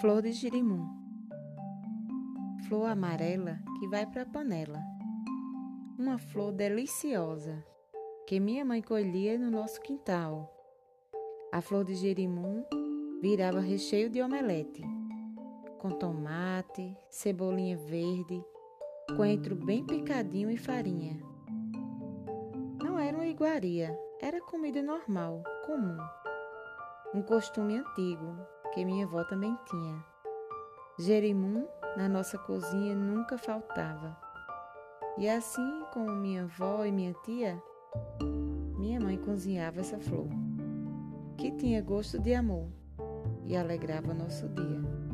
Flor de girimum. Flor amarela que vai para a panela. Uma flor deliciosa que minha mãe colhia no nosso quintal. A flor de girimum virava recheio de omelete, com tomate, cebolinha verde, coentro bem picadinho e farinha. Não era uma iguaria, era comida normal, comum. Um costume antigo que minha avó também tinha. Jerimum na nossa cozinha nunca faltava. E assim como minha avó e minha tia, minha mãe cozinhava essa flor, que tinha gosto de amor e alegrava nosso dia.